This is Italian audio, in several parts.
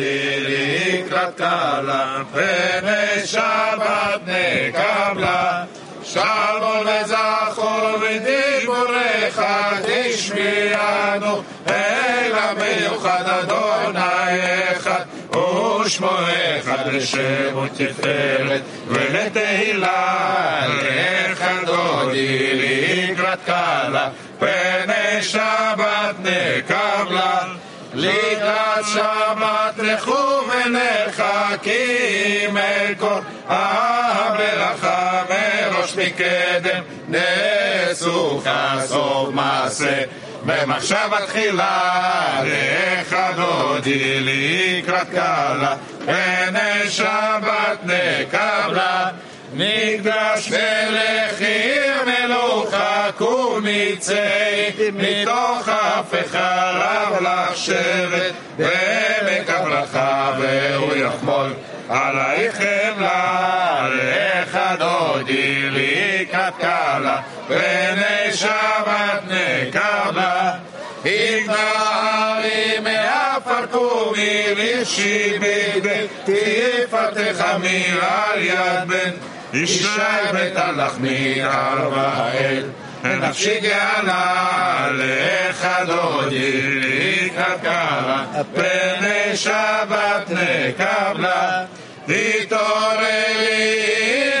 חדותי לקראת קלה, פני נקבלה. שלום וזכור ודיבורך תשמיענו, אל המיוחד אדוני אחד, ושמו אחד לשם ותפארת ולתהילה, לך דודי לקראת קלה, פני שבת נקבלה. לקראת שבת לכו ונרחקים אל כל הברכה מראש מקדם נסוכה סוף מעשה. במחשבה תחילה לך דודי לקראת קלה פני שבת נקבלה מקדש מלך עיר מקורניצי, מתוך אף עליו לך שבט, בעמק הברכה והוא יחמול. עלייך חמלה, עליך דודי לי קטקלה, בני שבת נקבלה. התנערי מאפרקומי לישי בגדי, תפתח מיר על יד בן, ישי בית הלחמי ארבע אל. נפשי גאלה לך דודי לקראת קלה פני שבת נקבלה תתעוררי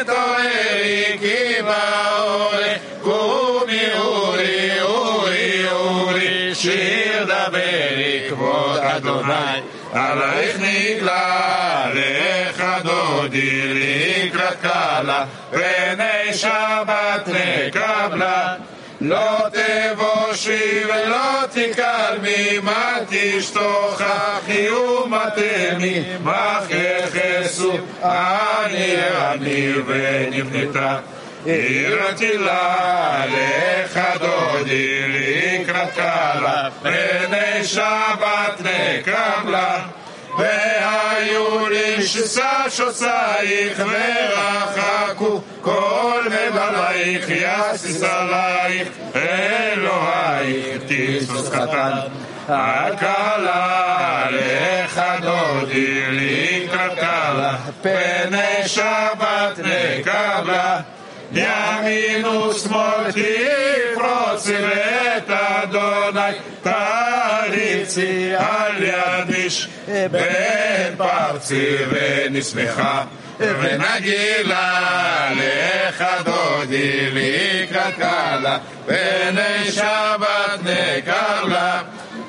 תתעוררי כי באורי קומי אורי אורי אורי שיר דברי כבוד אדוני עלייך נגלה לך דודי קלה פני שבת נקבלה. לא תבושי ולא תקלמי מה תשתוכחי ומתמי מה ככסו אני אני ונבנתה. עירתי לה לך דודי לקראת קלה פני שבת נקבלה והיו לי ששושייך ורחקו כל מבלייך יסיס עלייך אלוהיך תיסוס קטן. הקלה לך דודי לקראת קלה פני שבת נקבלה. ימין ושמאל תפרוצי ואת אדוני תריצי על יד איש בן פרצי ונשמחה ונגילה לך דודי לקראת קלה פני שבת נקבלה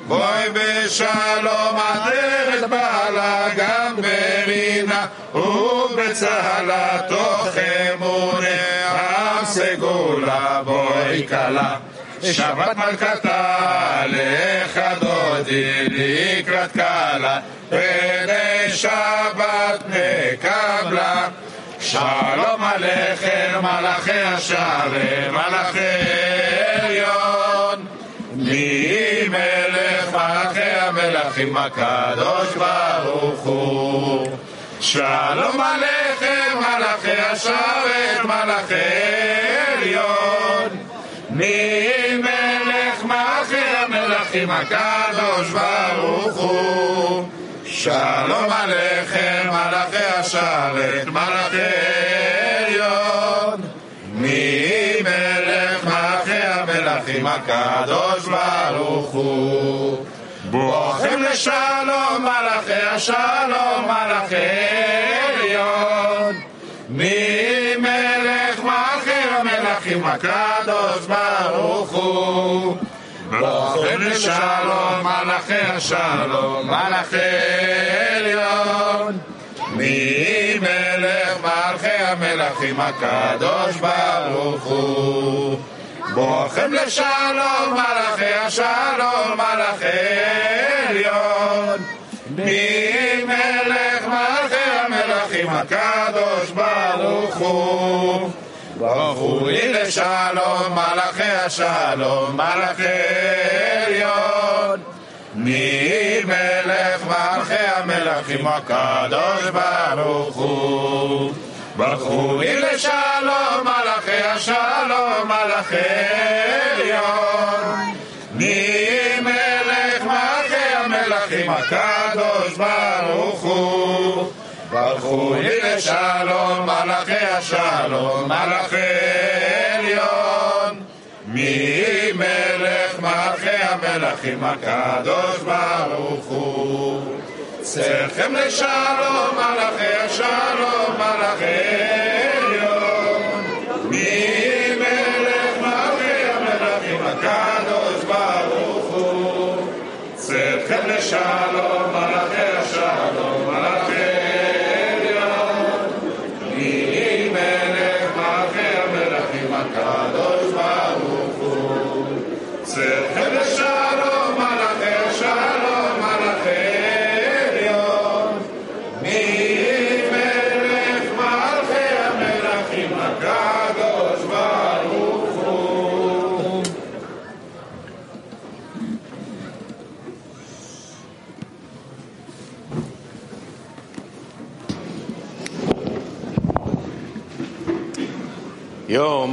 בואי בשלום עטרת בעלה גם ברינה ובצהלה תוך אמונה עם סגולה בואי כלה שבת מלכתה לך דודי לקראת קלה פני שבת נקבלה שלום עליכם מלאכי השערים מלאכי עליון. מי מלך מלאכי המלכים הקדוש ברוך הוא. שלום עליכם מלאכי השרת מלאכי עליון מי מלך מלאכי המלכים? הקדוש ברוך הוא. שלום עליכם מלאכי השרת מלאכי עליון. מי מלך מלאכי המלכים? הקדוש ברוך הוא. בואכם לשלום מלאכי השלום מלאכי הקדוש ברוך הוא. בואכם לשלום מלאכי השלום מלאכי עליון. מי מלך מלכי המלכים הקדוש ברוך הוא. בואכם לשלום מלאכי השלום מלאכי עליון. מי מלך מלכי המלכים הקדוש ברכו לי לשלום מלאכי השלום מלאכי עליון. מי מלך מלכי המלכים הקדוש ברוך הוא. ברכו לי לשלום מלאכי השלום מלאכי עליון. מי מלך מלכי המלכים הקדוש ברכו לי לשלום, מלאכי השלום, מלאכי עליון. מי מלך מלכי המלכים הקדוש ברוך הוא. צריכם לשלום, מלאכי השלום, מלאכי עליון. מי מלך מלכי המלכים הקדוש ברוך הוא. צריכם לשלום, Yom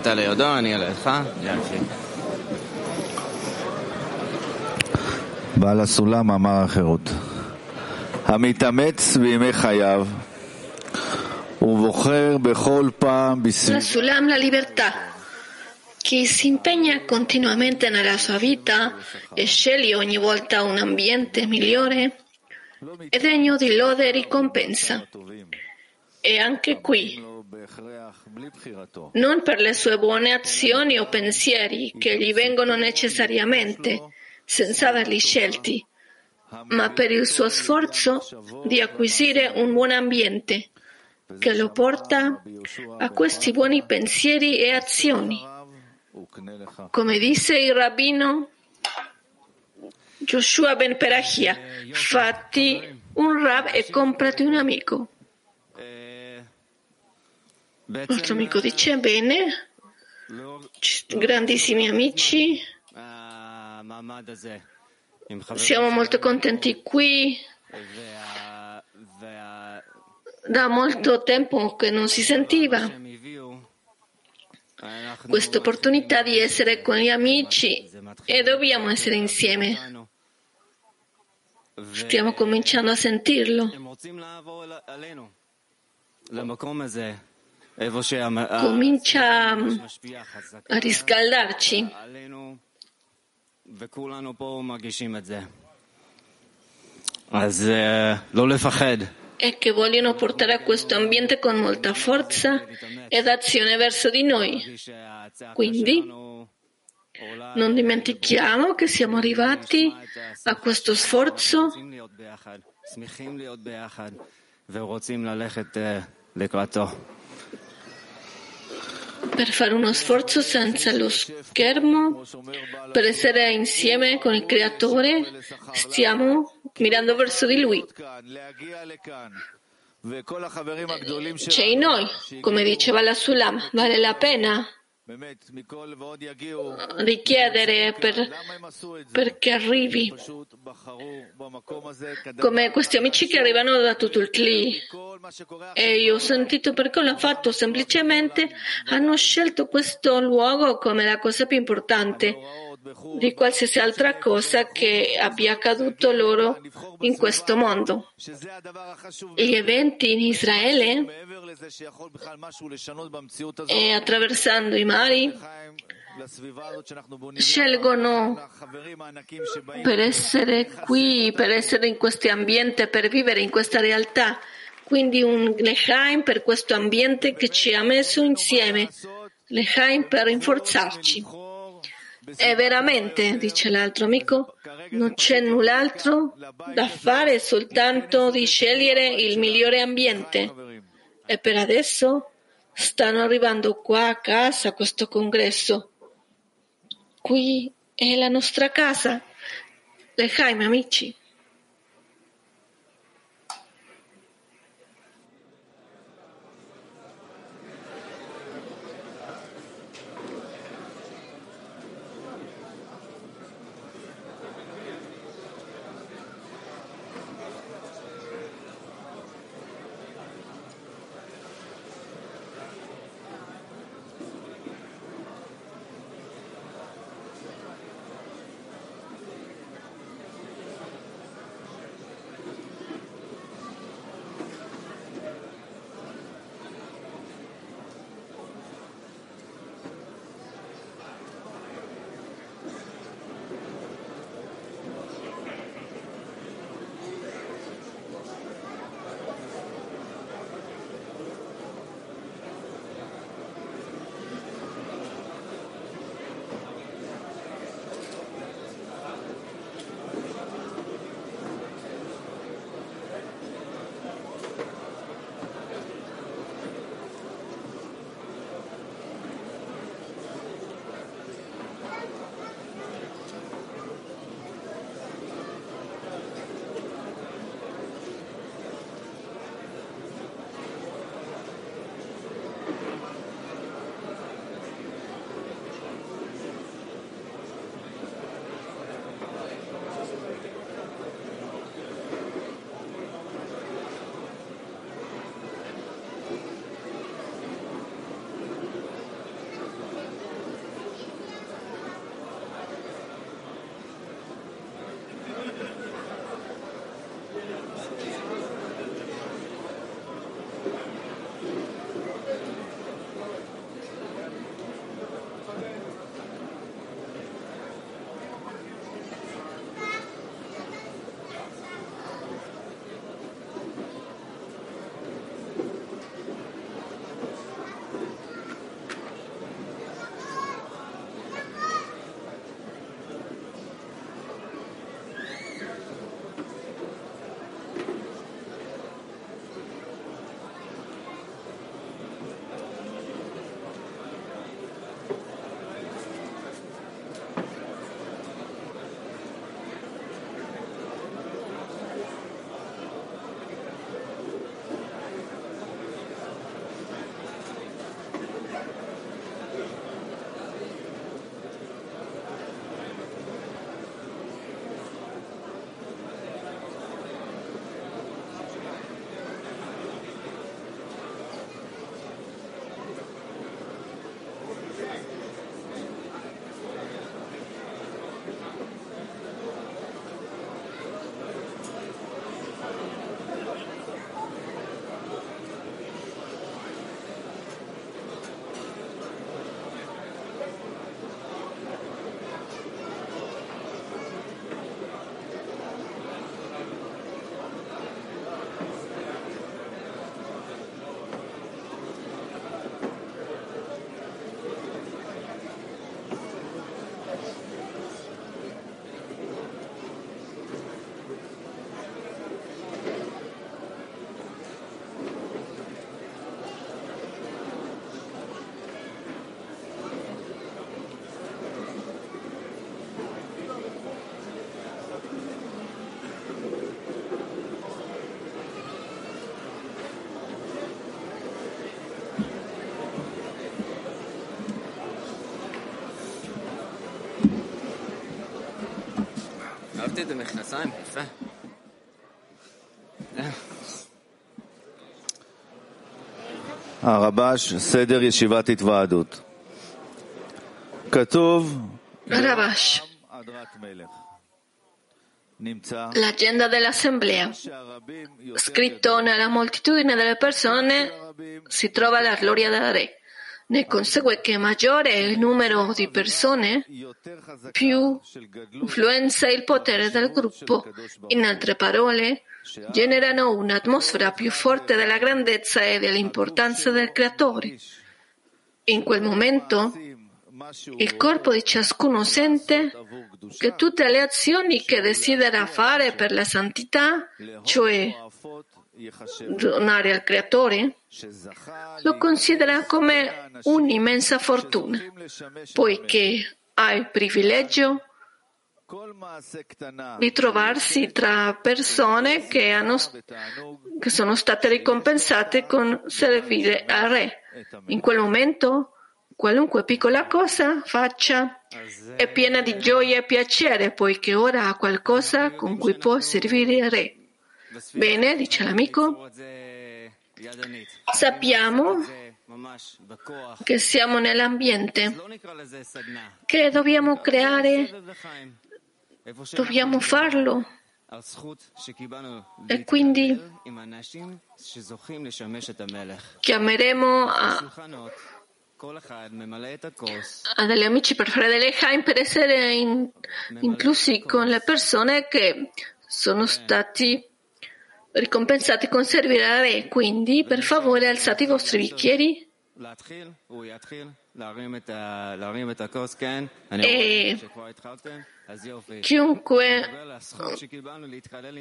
אתה לידו, אני אליך. יופי. בעל הסולם אמר החירות. המתאמץ בימי חייו ובוחר בכל פעם בסביבה La Sulam la libertà. Chi si impegna continuamente nella sua vita e sceglie ogni volta un ambiente migliore è degno di lode e ricompensa. E anche qui, non per le sue buone azioni o pensieri che gli vengono necessariamente, senza averli scelti, ma per il suo sforzo di acquisire un buon ambiente che lo porta a questi buoni pensieri e azioni. Come disse il rabbino Joshua ben Perachia, fatti un rab e comprati un amico. Il nostro amico dice, bene, grandissimi amici, siamo molto contenti qui. Da molto tempo che non si sentiva questa opportunità di essere con gli amici e dobbiamo essere insieme. Stiamo cominciando a sentirlo comincia a riscaldarci. E che vogliono portare a questo ambiente con molta forza ed azione verso di noi. Quindi non dimentichiamo che siamo arrivati a questo sforzo per fare uno sforzo senza lo schermo, per essere insieme con il Creatore, stiamo mirando verso di Lui. C'è in noi, come diceva la Sulam, vale la pena richiedere per, perché arrivi. come questi amici che arrivano da tutto il CLI. e io ho sentito perché l'hanno fatto semplicemente hanno scelto questo luogo come la cosa più importante di qualsiasi altra cosa che abbia accaduto loro in questo mondo. Gli eventi in Israele e attraversando i mari scelgono per essere qui, per essere in questo ambiente, per vivere in questa realtà. Quindi un Lechaim per questo ambiente che ci ha messo insieme, Lechaim per rinforzarci. E veramente, dice l'altro amico, non c'è null'altro da fare, soltanto di scegliere il migliore ambiente. E per adesso stanno arrivando qua a casa a questo congresso. Qui è la nostra casa. Le Jaime, amici. את זה מכנסיים, יפה. הרבש, סדר ישיבת התוועדות. כתוב, Ravash, הדרת מלך. נמצא l'agenda dell'assemblea. שהרבים Scritto nella moltitudine delle persone si trova la gloria del re. Ne consegue che maggiore è il numero di persone, più influenza il potere del gruppo. In altre parole, generano un'atmosfera più forte della grandezza e dell'importanza del creatore. In quel momento il corpo di ciascuno sente che tutte le azioni che desidera fare per la santità, cioè giornare al Creatore, lo considera come un'immensa fortuna, poiché ha il privilegio di trovarsi tra persone che, hanno, che sono state ricompensate con servire al Re. In quel momento qualunque piccola cosa faccia è piena di gioia e piacere, poiché ora ha qualcosa con cui può servire il Re. Bene, dice l'amico, sappiamo che siamo nell'ambiente, che dobbiamo creare, dobbiamo farlo. E quindi chiameremo a, a degli amici per fare delle Haim per essere in, inclusi con le persone che sono stati ricompensati con servire al Re, quindi per favore alzate i vostri bicchieri. E chiunque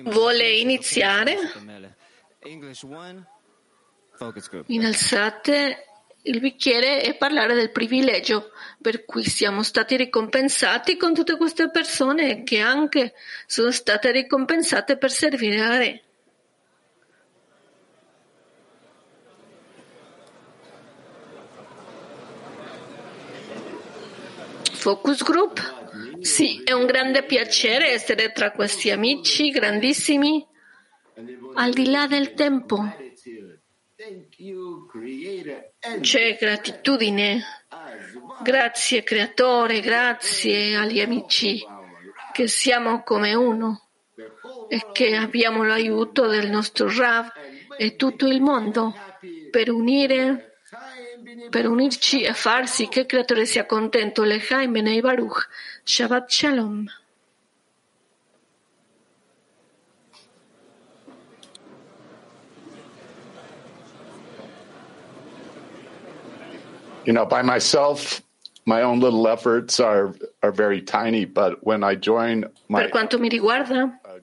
mm, vuole iniziare, innalzate il bicchiere e parlare del privilegio per cui siamo stati ricompensati con tutte queste persone che anche sono state ricompensate per servire al Re. Focus Group? Sì, è un grande piacere essere tra questi amici grandissimi al di là del tempo. C'è gratitudine. Grazie creatore, grazie agli amici che siamo come uno e che abbiamo l'aiuto del nostro Rav e tutto il mondo per unire, per unirci e far sì che il creatore sia contento. Lechaim Benei Baruch. Shabbat Shalom. You know, by myself, my own little efforts are are very tiny, but when I join my Per quanto mi riguarda, uh,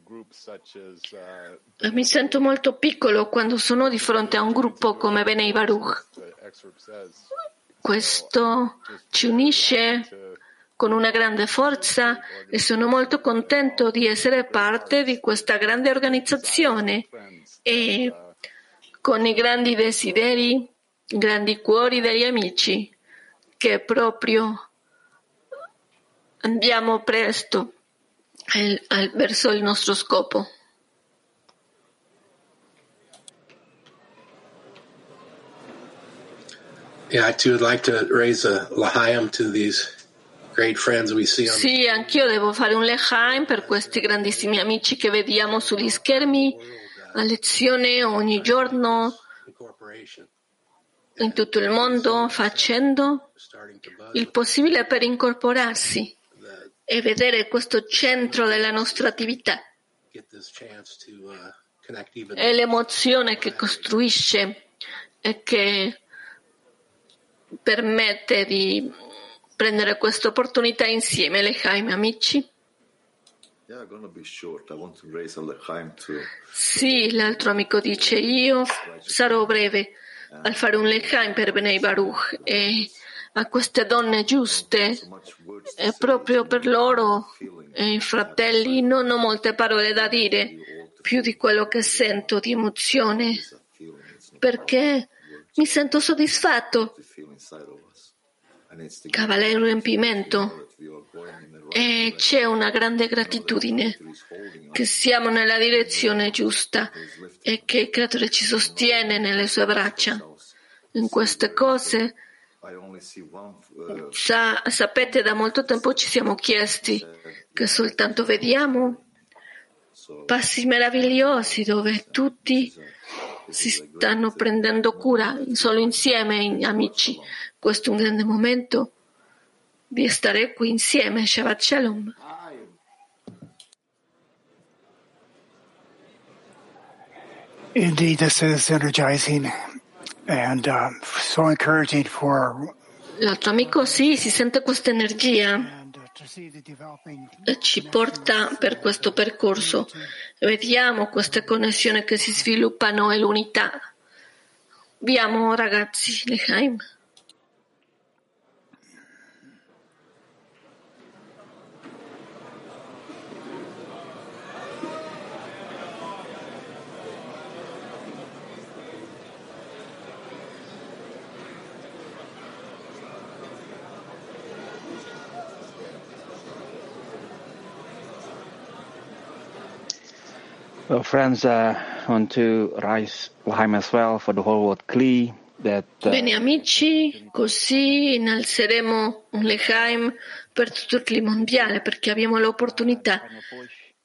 uh, mi sento molto piccolo quando sono di fronte a un gruppo come Benei Baruch. Questo ci unisce con una grande forza e sono molto contento di essere parte di questa grande organizzazione e con i grandi desideri, i grandi cuori degli amici che proprio andiamo presto verso il nostro scopo. Yeah, I too would like to raise a lahayim to these great friends we see on Sì, anch'io devo fare un lechaim per questi grandissimi amici che vediamo sugli schermi a lezione ogni giorno in tutto il mondo facendo il possibile per incorporarsi e vedere questo centro della nostra attività uh, e l'emozione che costruisce e che permette di prendere questa opportunità insieme, lechaim amici. Sì, l'altro amico dice io sarò breve al fare un lechaim per Benei Baruch e a queste donne giuste e proprio per loro e i fratelli non ho molte parole da dire più di quello che sento di emozione perché mi sento soddisfatto cavale il riempimento E c'è una grande gratitudine che siamo nella direzione giusta e che il Creatore ci sostiene nelle sue braccia. In queste cose, sa- sapete, da molto tempo ci siamo chiesti che soltanto vediamo passi meravigliosi dove tutti si stanno prendendo cura solo insieme, amici. Questo è un grande momento di stare qui insieme. Shabbat Shalom. Indeed, this is energizing and uh, so encouraging for L'altro amico sì, si sente questa energia ci porta per questo percorso. Vediamo queste connessioni che si sviluppano e l'unità. Abbiamo ragazzi, Lechaim. Well, friends, uh, want to rise Lahaim as well for the whole world Kli that uh, Bene amici, così innalzeremo un Lechaim per tutto il mondiale perché abbiamo l'opportunità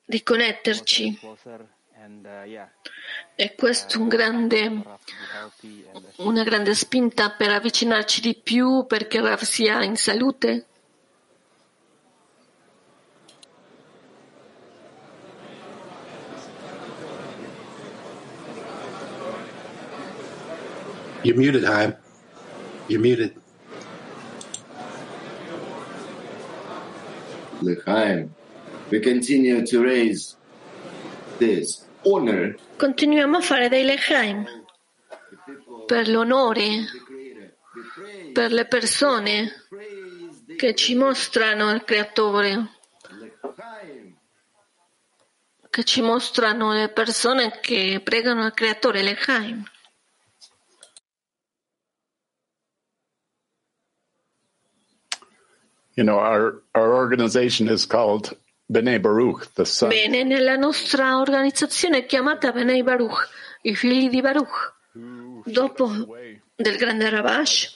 di connetterci e questo è un grande, una grande spinta per avvicinarci di più perché Rav sia in salute. You're muted, Haim. You're muted. L'chaim. We continue to raise this honor Continuiamo a fare dei Lechaim per l'onore, per le persone che ci mostrano il Creatore, che ci mostrano le persone che pregano il Creatore, Lechaim. You know, our, our organization is called B'nai Baruch, the son Bene, nella nostra organizzazione è chiamata Benei Baruch, i figli di Baruch, dopo del grande raise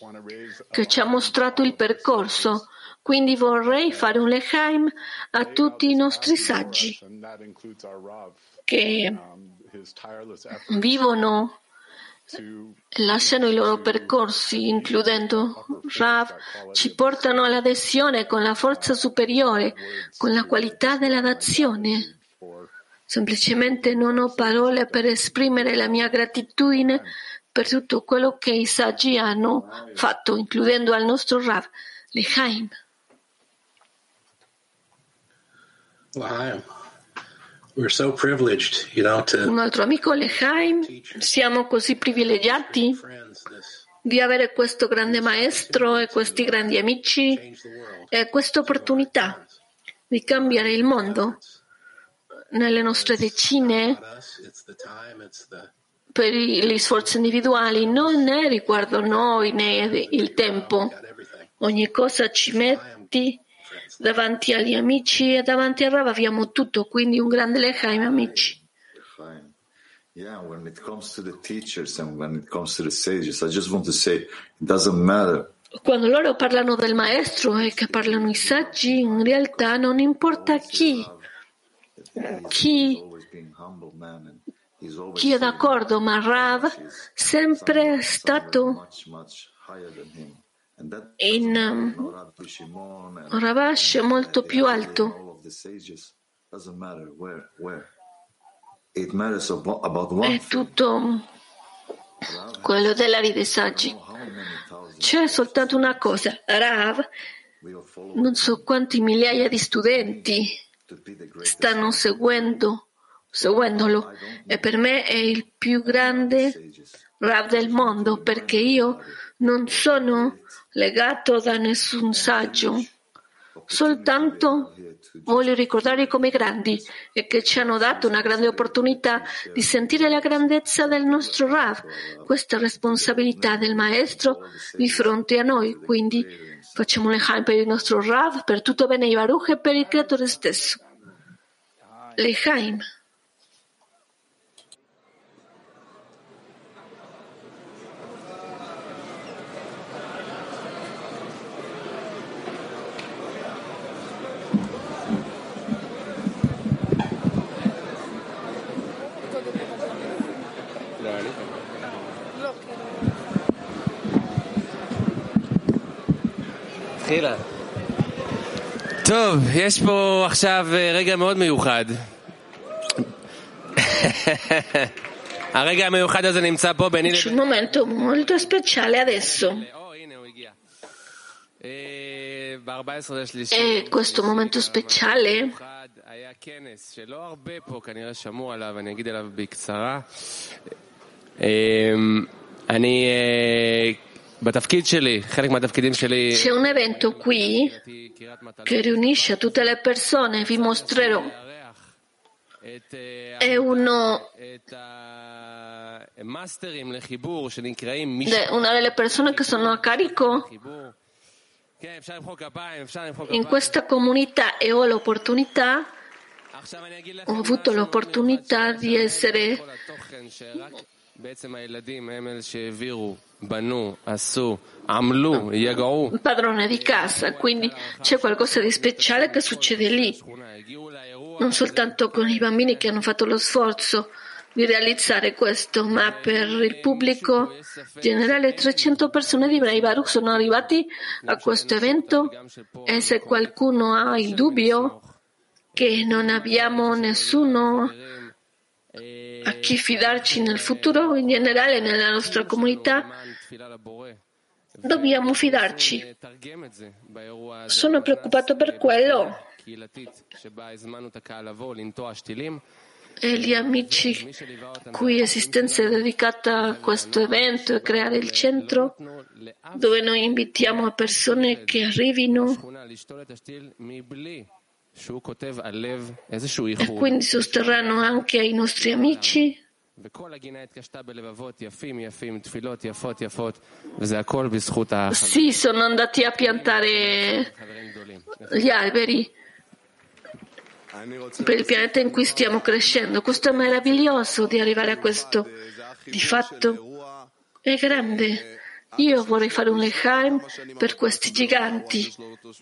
che ci ha mostrato il percorso. Quindi vorrei fare un lechaim a tutti i nostri saggi che um, vivono, lasciano i loro percorsi, includendo Rav, ci portano all'adesione con la forza superiore, con la qualità della dazione. Semplicemente non ho parole per esprimere la mia gratitudine per tutto quello che i saggi hanno fatto, includendo al nostro Rav, Lechaim. Lahaim. We're so privileged, you know, to Un altro amico, Lechaim, siamo così privilegiati di avere questo grande maestro e questi grandi amici e questa opportunità di cambiare il mondo nelle nostre decine per gli sforzi individuali, non è riguardo noi né il tempo. Ogni cosa ci metti davanti agli amici e davanti a Rav abbiamo tutto, quindi un grande lechaim amici. Yeah, when it comes to the teachers and when it comes to the sages, I just want to say it doesn't matter. Quando loro parlano del maestro e che parlano i saggi, in realtà non importa chi, chi, chi è d'accordo, ma Rav sempre è stato that in um, Ravash molto più alto. È tutto quello della vita dei saggi. C'è soltanto una cosa, Rav, non so quanti migliaia di studenti stanno seguendo, seguendolo e per me è il più grande. Rav del mondo perché io non sono legato da nessun saggio Soltanto voglio ricordarli come grandi e che ci hanno dato una grande opportunità di sentire la grandezza del nostro Rav, questa responsabilità del Maestro di fronte a noi. Quindi facciamo l'Echaim per il nostro Rav, per tutto bene Baruch e per il Creatore stesso. L'Echaim. התחילה. טוב, יש פה עכשיו אה, רגע מאוד מיוחד. הרגע המיוחד הזה נמצא פה ביני C'è un momento molto speciale adesso. אה, ב-14 לשלישי. E questo momento speciale היה כנס שלא הרבה פה כנראה שמעו עליו, אני אגיד עליו בקצרה. אה, אני C'è un evento qui che riunisce tutte le persone, vi mostrerò. È uno una delle persone che sono a carico in questa comunità e ho l'opportunità ho avuto l'opportunità di essere un padrone di casa, quindi c'è qualcosa di speciale che succede lì, non soltanto con i bambini che hanno fatto lo sforzo di realizzare questo, ma per il pubblico generale 300 persone di Bnei Baruch sono arrivati a questo evento. E se qualcuno ha il dubbio che non abbiamo nessuno a chi fidarci nel futuro, in generale nella nostra comunità, dobbiamo fidarci. Sono preoccupato per quello. E gli amici cui esistenza è dedicata a questo evento e creare il centro dove noi invitiamo persone che arrivino e quindi sosterranno anche ai nostri amici. Sì, sono andati a piantare gli alberi per il pianeta in cui stiamo crescendo. Questo è meraviglioso di arrivare a questo. Di fatto è grande io vorrei fare un lechaim per questi giganti.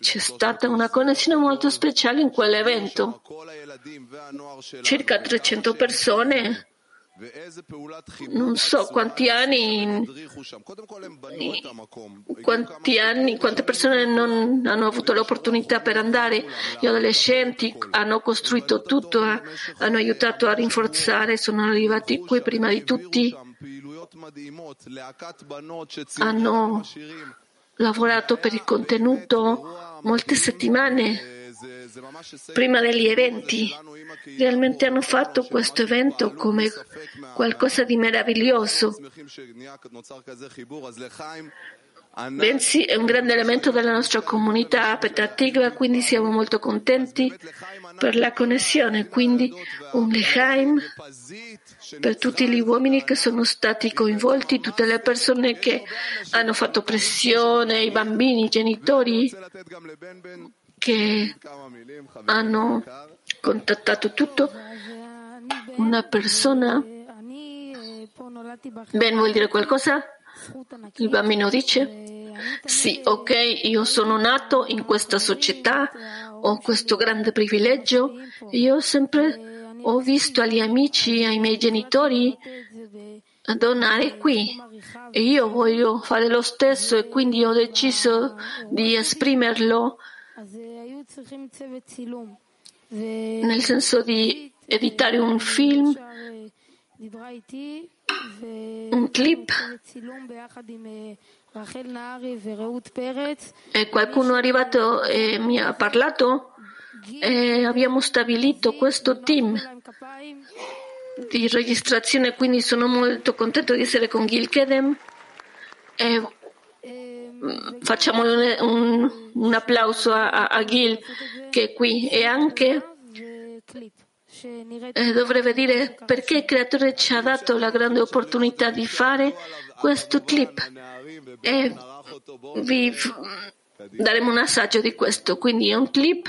C'è stata una connessione molto speciale in quell'evento. Circa 300 persone non so quanti anni, quanti anni, quante persone non hanno avuto l'opportunità per andare, gli adolescenti hanno costruito tutto, eh, hanno aiutato a rinforzare, sono arrivati qui prima di tutti, hanno lavorato per il contenuto molte settimane prima degli eventi. Realmente hanno fatto questo evento come qualcosa di meraviglioso. Bensì è un grande elemento della nostra comunità Petatigva, quindi siamo molto contenti per la connessione. Quindi un Lechaim per tutti gli uomini che sono stati coinvolti, tutte le persone che hanno fatto pressione, i bambini, i genitori che hanno contattato tutto. Una persona, Ben vuol dire qualcosa? Il bambino dice, sì, ok, io sono nato in questa società, ho questo grande privilegio, io sempre ho visto agli amici, ai miei genitori donare qui e io voglio fare lo stesso e quindi ho deciso di esprimerlo nel senso di editare un film, un clip. E qualcuno è arrivato e mi ha parlato e abbiamo stabilito questo team di registrazione quindi sono molto contento di essere con Gil Kedem e mm, facciamo un, un, un applauso a, a, Gil che è qui. E anche eh, dovrebbe dire perché il creatore ci ha dato la grande opportunità di fare questo clip. E vi daremo un assaggio di questo. Quindi è un clip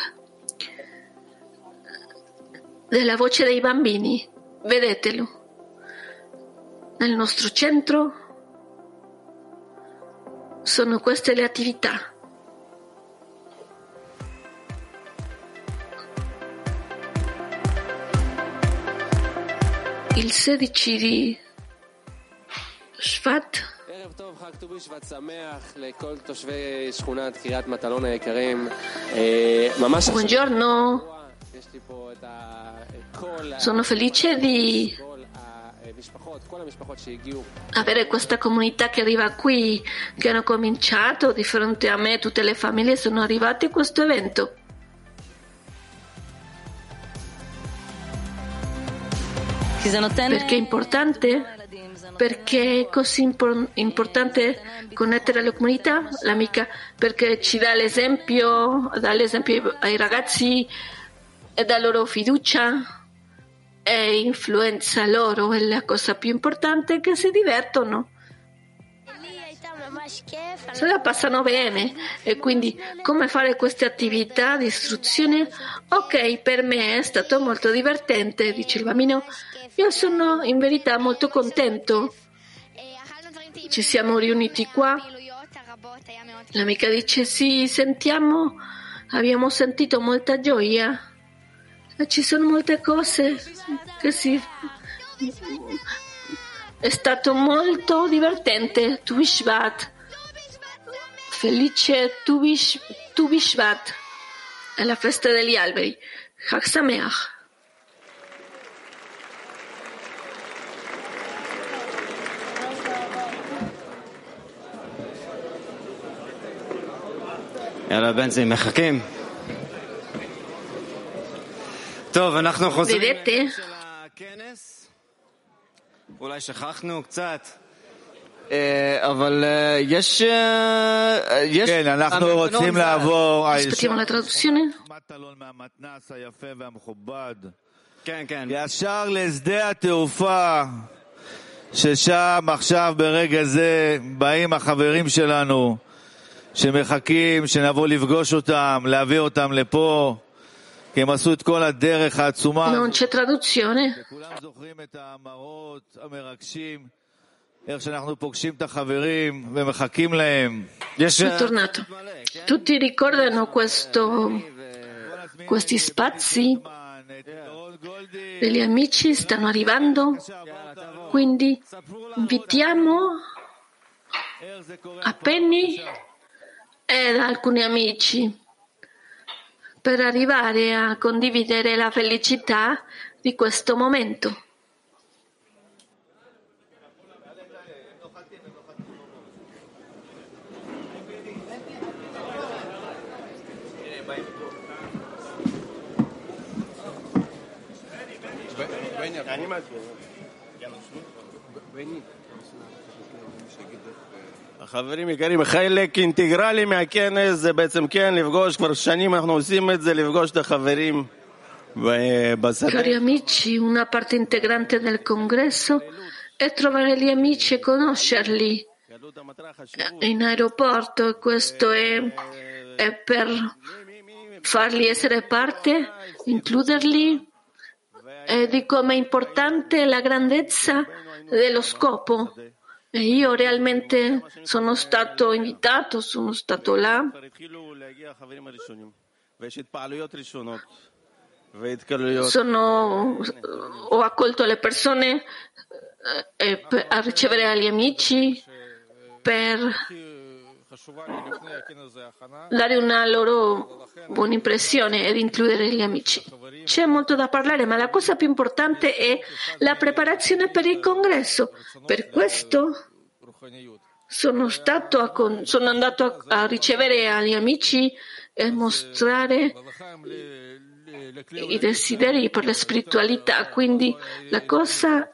della voce dei bambini, vedetelo. Nel nostro centro sono queste le attività. Il 16 di Shvat Buongiorno sono felice di avere questa comunità che arriva qui, che hanno cominciato di fronte a me, tutte le famiglie sono arrivate a questo evento. Perché è importante? Perché è così impor- importante connettere la comunità, l'amica, perché ci dà l'esempio, dà l'esempio ai ragazzi dà loro fiducia e influenza loro, è la cosa più importante che si divertono. Se la passano bene e quindi come fare queste attività di istruzione? Ok, per me è stato molto divertente, dice il bambino. Io sono in verità molto contento. Ci siamo riuniti qua. L'amica dice sì, sentiamo, abbiamo sentito molta gioia. E ci sono molte cose che si... È stato molto divertente. Tu Bishvat. Felice Tu Bish- Tu Bishvat. È la festa degli alberi. Chag Sameach. יאללה, בנזי, מחכים? טוב, אנחנו חוזרים Vedete? של הכנס. אולי שכחנו קצת. אה, אבל אה, יש... אה, יש... כן, אנחנו רוצים. לעבור. מטלון מהמתנ"ס היפה והמכובד. כן, כן. ישר לשדה התעופה, ששם עכשיו ברגע זה באים החברים שלנו שמחכים שנבוא לפגוש אותם, להביא אותם לפה, Non c'è traduzione. È tornato. Tutti ricordano questo, questi spazi? Gli amici stanno arrivando, quindi invitiamo a Penny ed alcuni amici per arrivare a condividere la felicità di questo momento. חברים יקרים, חלק אינטגרלי מהכנס זה בעצם כן לפגוש, כבר שנים אנחנו עושים את זה, לפגוש את החברים ב- בשדה. Cari amici, una parte integrante del congresso è trovare gli amici e conoscerli in aeroporto e questo è, è per farli essere parte, includerli e di come è importante la grandezza dello scopo. Io realmente sono stato invitato, sono stato là. Sono, ho accolto le persone eh, per, a ricevere gli amici per dare una loro buona impressione ed includere gli amici. C'è molto da parlare, ma la cosa più importante è la preparazione per il congresso. Per questo sono, con- sono andato a, a ricevere agli amici e mostrare i desideri per la spiritualità. Quindi la cosa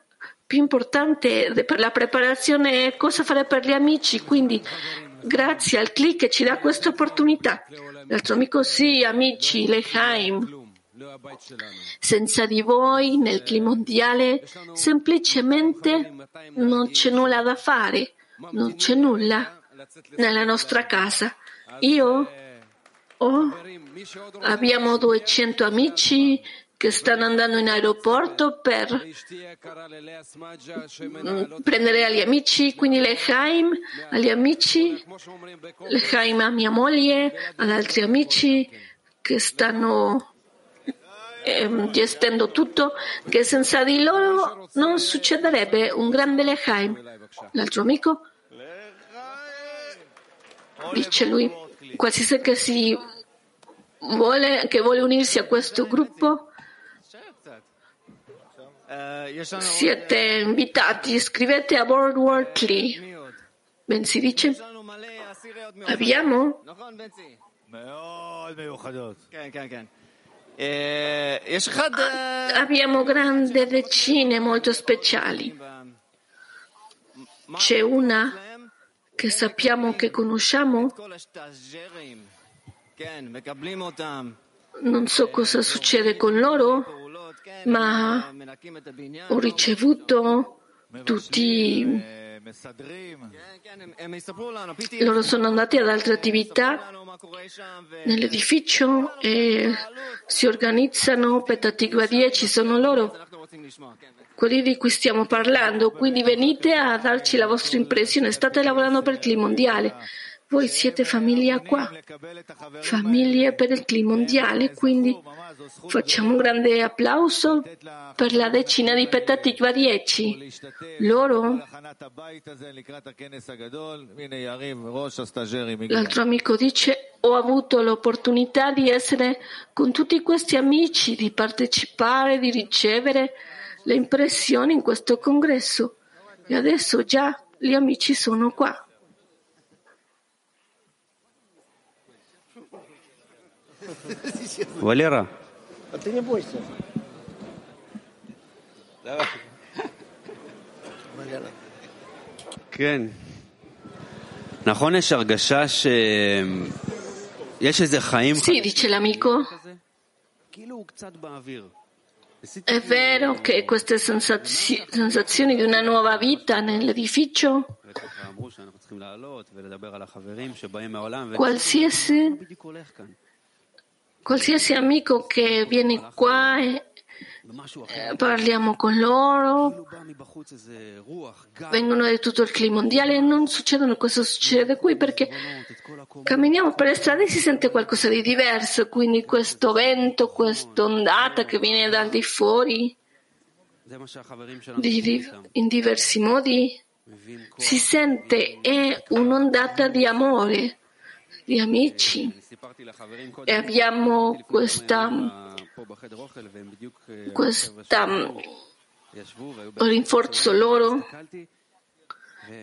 più importante per la preparazione è cosa fare per gli amici. Quindi grazie al click che ci dà questa opportunità. L'altro amico, sì, amici, Lehaim. Senza di voi nel clima mondiale semplicemente non c'è nulla da fare, non c'è nulla nella nostra casa. Io ho, abbiamo 200 amici che stanno andando in aeroporto per prendere gli amici, quindi Lehaim agli amici, Lehaim a mia moglie, ad altri amici che stanno ehm, gestendo tutto, che senza di loro non succederebbe un grande Lehaim. L'altro amico dice lui, qualsiasi che si vuole, che vuole unirsi a questo gruppo, siete invitati, scrivete a World War III. Ben si dice, abbiamo? Abbiamo grandi decine molto speciali. C'è una che sappiamo che conosciamo. Non so cosa succede con loro, ma ho ricevuto tutti loro sono andati ad altre attività nell'edificio e si organizzano, Petatigua 10 sono loro, quelli di cui stiamo parlando. Quindi venite a darci la vostra impressione. State lavorando per il clima mondiale. Voi siete famiglia qua, famiglie per il clima mondiale, quindi Facciamo un grande applauso per la decina di Petatikva 10. Loro, l'altro amico dice, ho avuto l'opportunità di essere con tutti questi amici, di partecipare, di ricevere le impressioni in questo congresso e adesso già gli amici sono qua. Valera, А ты не бойся. Давай. Валера. כן. נכון, יש הרגשה שיש איזה חיים... Sì, dice l'amico. כאילו הוא קצת באוויר. È vero che queste sensazio- sensazioni di una nuova vita nell'edificio, אמרו שאנחנו צריכים לעלות ולדבר על החברים שבאים מהעולם. qualsiasi, בדיוק הולך כאן. qualsiasi amico che viene qua e eh, parliamo con loro, vengono di tutto il clima mondiale e non succedono cosa succede qui perché camminiamo per le strade e si sente qualcosa di diverso, quindi questo vento, questa ondata che viene dal di fuori in diversi modi si sente è un'ondata di amore, di amici. E abbiamo questa, questa rinforzo loro.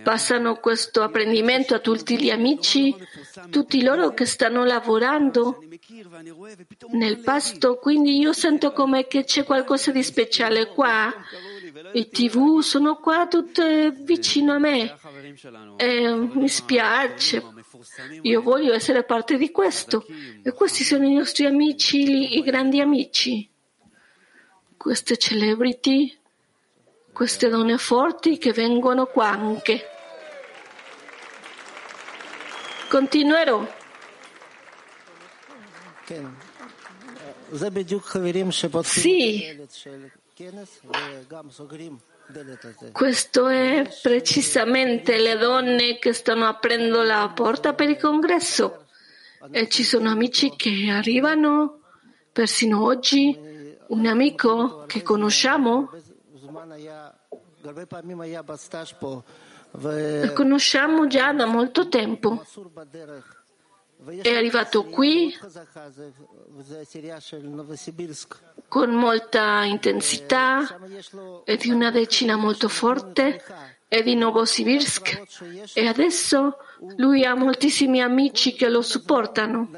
Passano questo apprendimento a tutti gli amici, tutti loro che stanno lavorando nel pasto, quindi io sento come che c'è qualcosa di speciale qua. I tv sono qua tutte vicino a me. E mi spiace, io voglio essere parte di questo. E questi sono i nostri amici, i grandi amici. Queste celebrity, queste donne forti che vengono qua anche. Continuerò. Sì. Questo è precisamente le donne che stanno aprendo la porta per il congresso. E ci sono amici che arrivano persino oggi, un amico che conosciamo. Lo conosciamo già da molto tempo è arrivato qui con molta intensità e di una decina molto forte e di Novosibirsk e adesso lui ha moltissimi amici che lo supportano.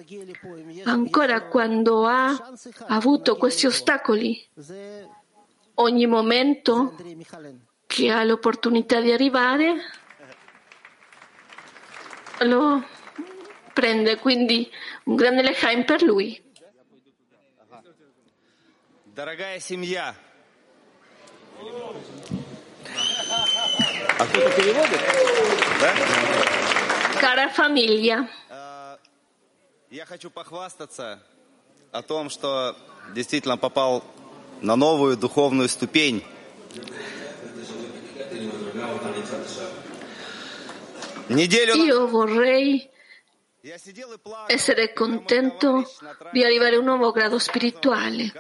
Ancora quando ha avuto questi ostacoli ogni momento che ha l'opportunità di arrivare lo prende, quindi un grande lechaim per lui. Дорогая семья, Cara famiglia, я хочу похвастаться о том, что действительно попал на новую духовную ступень. Неделю io vorrei essere contento di arrivare a un nuovo grado spirituale.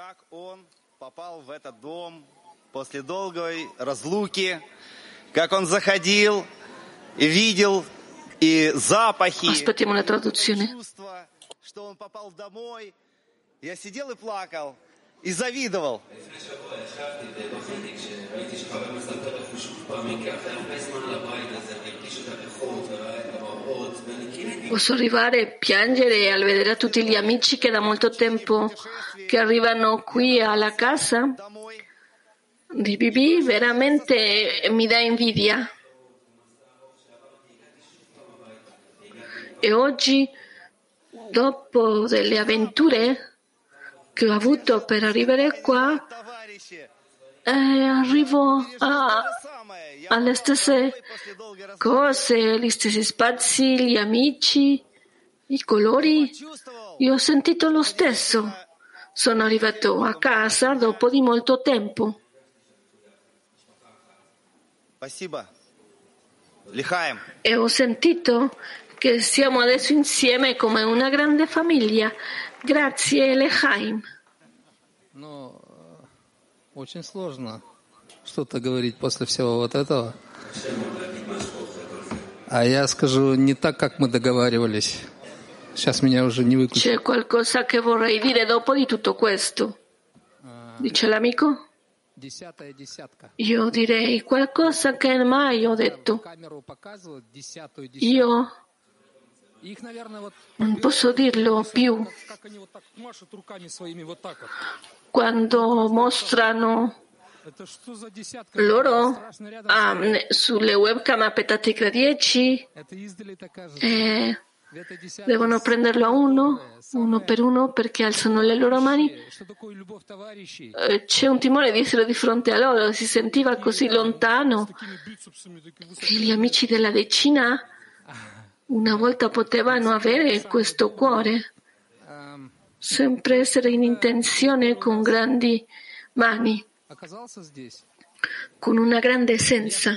попал в этот дом после долгой разлуки, как он заходил и видел и запахи, Aspettiamo la traduzione. чувства, что он попал домой. Я сидел и плакал, и завидовал. Posso arrivare a piangere al vedere tutti gli amici che da molto tempo che arrivano qui alla casa di Bibi, veramente mi dà invidia. E oggi, dopo delle avventure che ho avuto per arrivare qua eh, arrivo a, alle stesse cose, gli stessi spazi, gli amici, i colori. Io ho sentito lo stesso. Sono arrivato a casa dopo di molto tempo. E ho sentito che siamo adesso insieme come una grande famiglia. Grazie, Lechaim. Ну, очень сложно что-то говорить после всего вот этого. А я скажу не так, как мы договаривались. Сейчас меня уже не выключат. C'è qualcosa che vorrei dire dopo di tutto questo? Dice l'amico? Десятая десятка. Io direi qualcosa che mai ho detto. Камеру показывают десятую десятку. Io Их, наверное, вот non posso dirlo più. Quando mostrano loro ah, sulle webcam a petatica 10 eh, devono prenderlo a uno, uno per uno, perché alzano le loro mani. Э, c'è un timore di essere di fronte a loro, si sentiva così lontano. che gli amici della decina? una volta potevano avere questo cuore, sempre essere in intenzione con grandi mani, con una grande essenza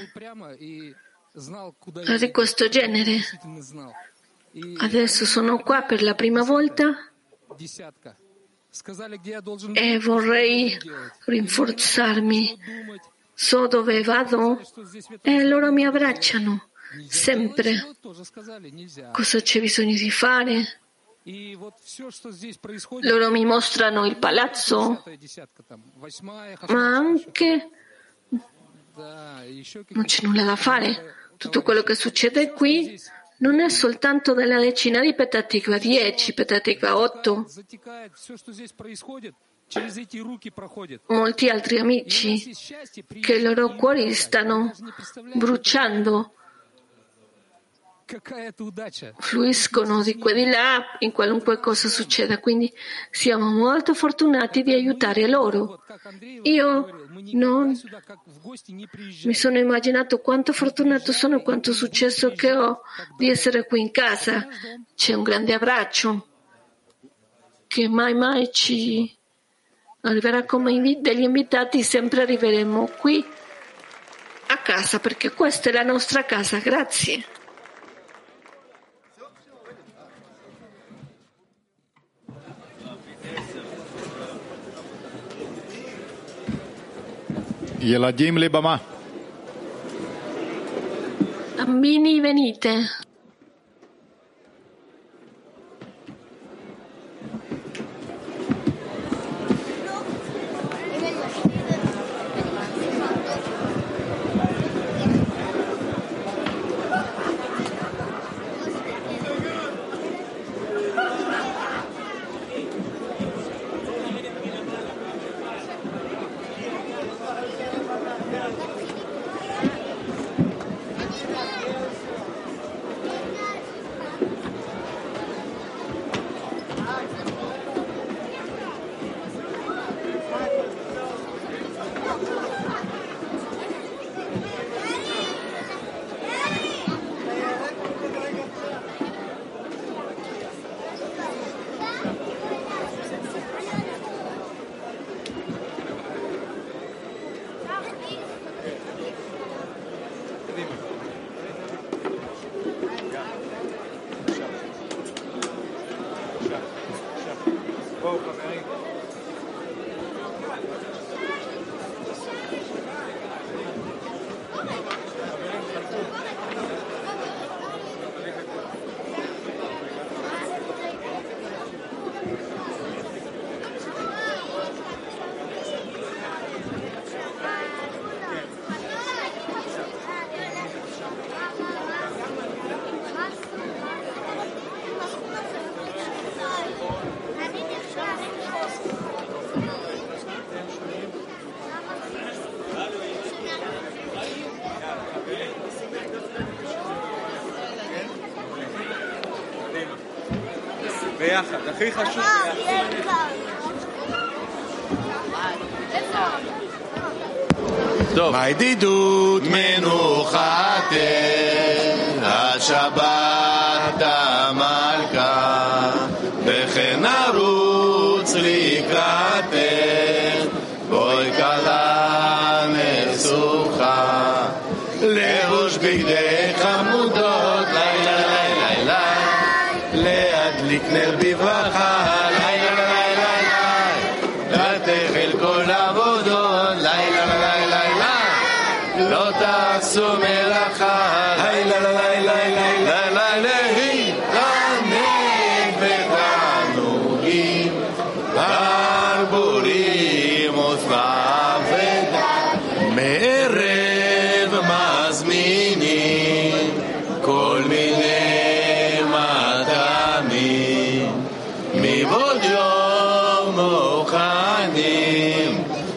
di questo genere. Adesso sono qua per la prima volta e vorrei rinforzarmi. So dove vado e loro mi abbracciano sempre cosa c'è bisogno di fare. Loro mi mostrano il palazzo, ma anche non c'è nulla da fare. Tutto quello che succede qui non è soltanto della decina di Petatikva 10, Petatikva 8. Molti altri amici che i loro cuori stanno bruciando fluiscono di qua e di là in qualunque cosa succeda. Quindi siamo molto fortunati di aiutare loro. Io non mi sono immaginato quanto fortunato sono, quanto successo che ho di essere qui in casa. C'è un grande abbraccio che mai mai ci arriverà come degli invitati, sempre arriveremo qui a casa perché questa è la nostra casa. Grazie. Yeladim dim. Bambini, venite. gaan. Dan ga ah, Mij die doet.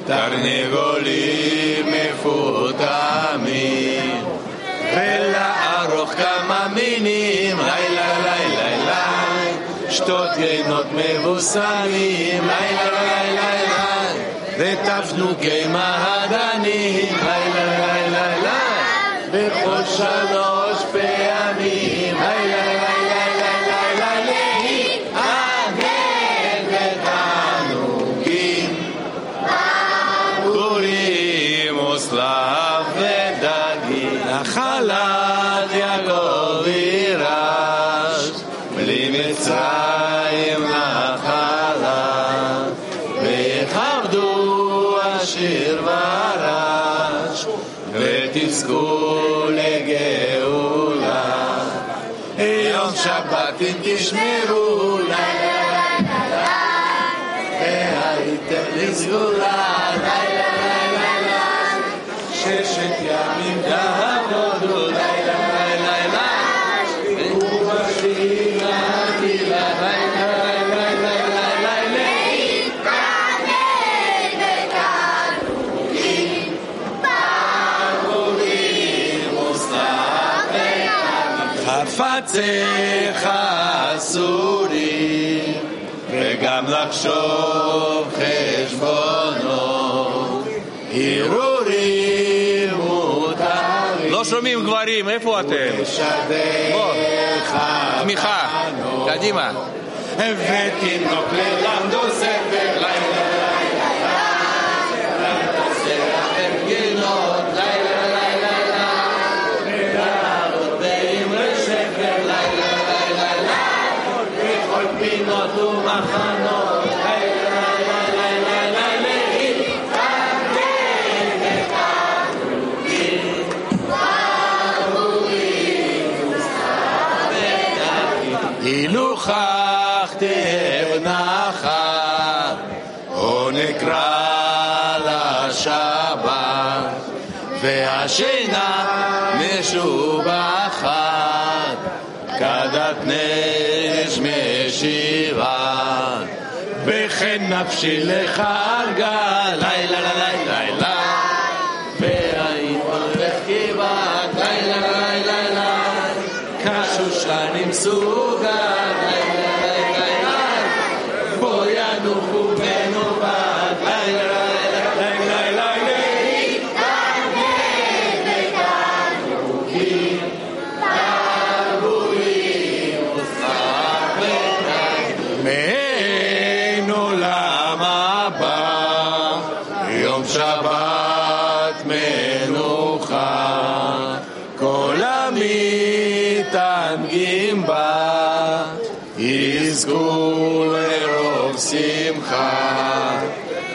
תרנגולים מפותמים. ולערוך כמה מינים. לילה לילה לילה. שתות גנות מבוסמים. לילה לילה לילה. ותפנוקי מהדנים לילה לילה לילה. וכל שלוש פעמים. לא שומעים גברים, איפה אתם? בוא, תמיכה, קדימה. ותינוק ללמדו ספר. והשינה משובחת, כדת נש משירה, וכן נפשי לך על גלי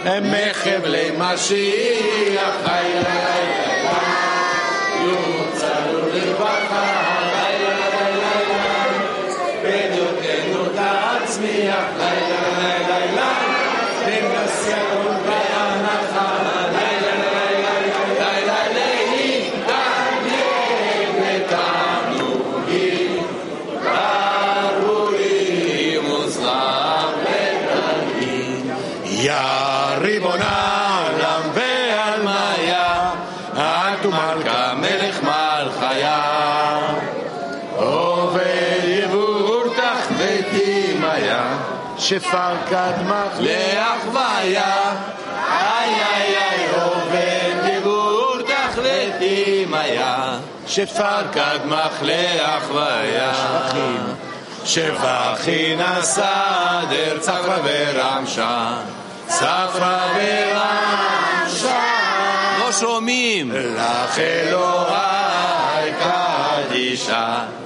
Mechevle Mashiach, Chayelei שפר קדמך להחוויה, איי איי איי עובר דיבור תכלתים היה, שפר קדמך להחוויה. שבחי נשא דר צפרא ורמשה, צפרא ורמשה. לא שומעים. לך אלוהי קדישה.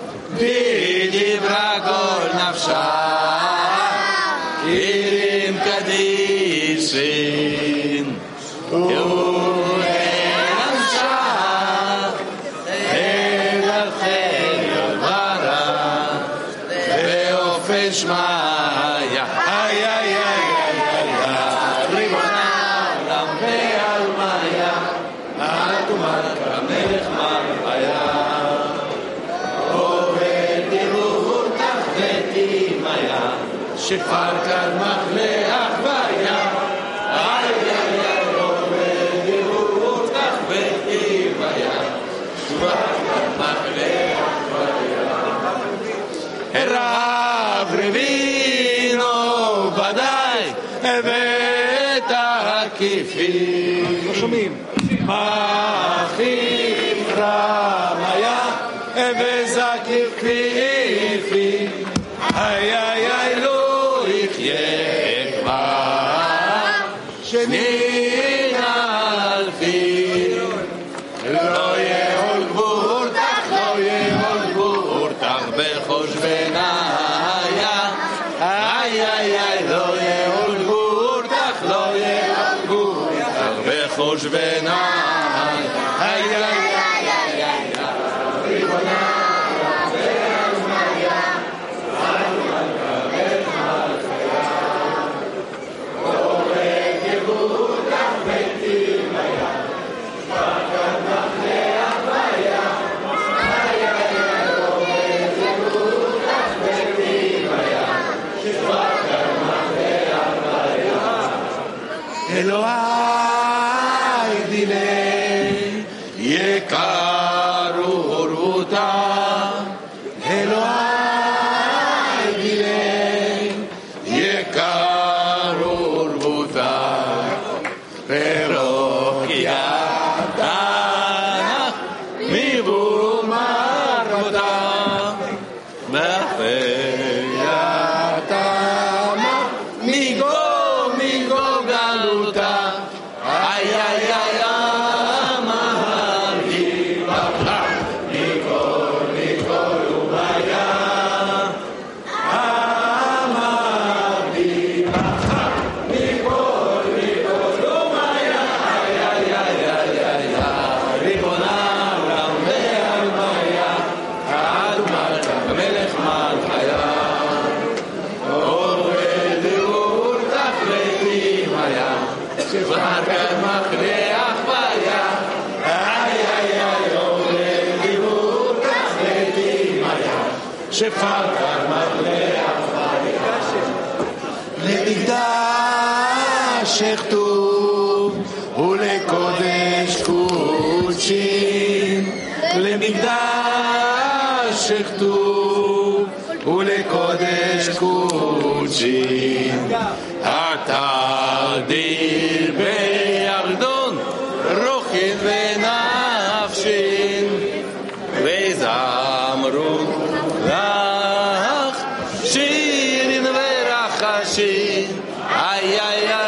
Ay, ay, ay.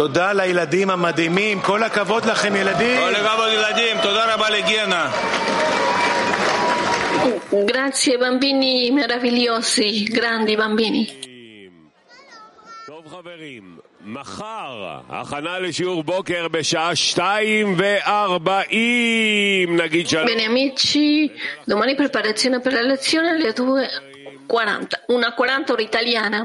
תודה לילדים המדהימים, כל הכבוד לכם ילדים. כל הכבוד ילדים, תודה רבה לגינה. Grazie bambini meravigliosi, grandi bambini. טוב חברים, מחר הכנה לשיעור בוקר בשעה שתיים וארבעים, נגיד שלום. Bene amici, domani preparazione per la lezione alle 2.40, 1.40 ora italiana.